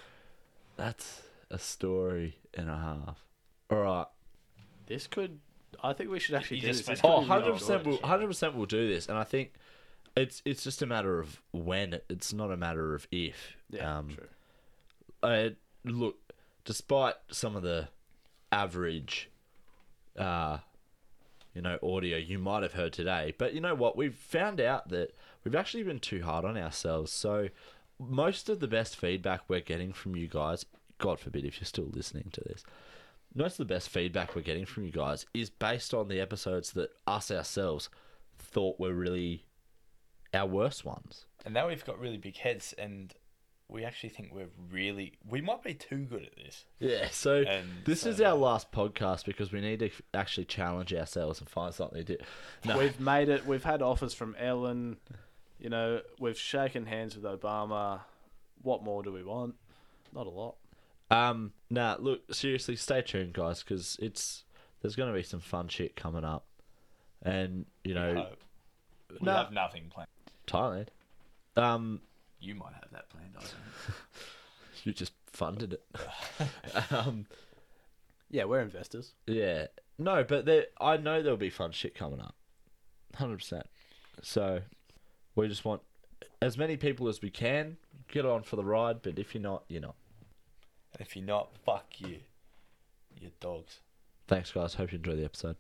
that's a story and a half. All right. This could. I think we should actually You do just this. this. Oh, be really 100 percent good. we'll hundred percent we'll do this, and I think it's it's just a matter of when. It's not a matter of if. Yeah, um, true. uh, look, despite some of the average, uh, you know, audio you might have heard today, but you know what? We've found out that we've actually been too hard on ourselves. So most of the best feedback we're getting from you guys, God forbid if you're still listening to this, most of the best feedback we're getting from you guys is based on the episodes that us ourselves thought were really our worst ones. And now we've got really big heads, and we actually think we're really. We might be too good at this. Yeah, so And this so- is our last podcast because we need to actually challenge ourselves and find something to do. No, We've made it. We've had offers from Ellen. You know, we've shaken hands with Obama. What more do we want? Not a lot. um, nah, look, seriously, stay tuned, guys, because it's there's going to be some fun shit coming up, and you We know, hope. we no- have nothing planned. Thailand. Um, You might have that planned. I don't you just funded it. um, Yeah, we're investors. yeah, no, but there, I know there'll be fun shit coming up, hundred percent. So, we just want as many people as we can get on for the ride. But if you're not, you're not. And if you're not, fuck you. You dogs. Thanks, guys. Hope you enjoy the episode.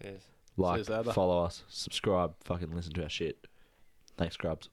Says. Like, Says Ada. follow us, subscribe, fucking listen to our shit. Thanks, Grubs.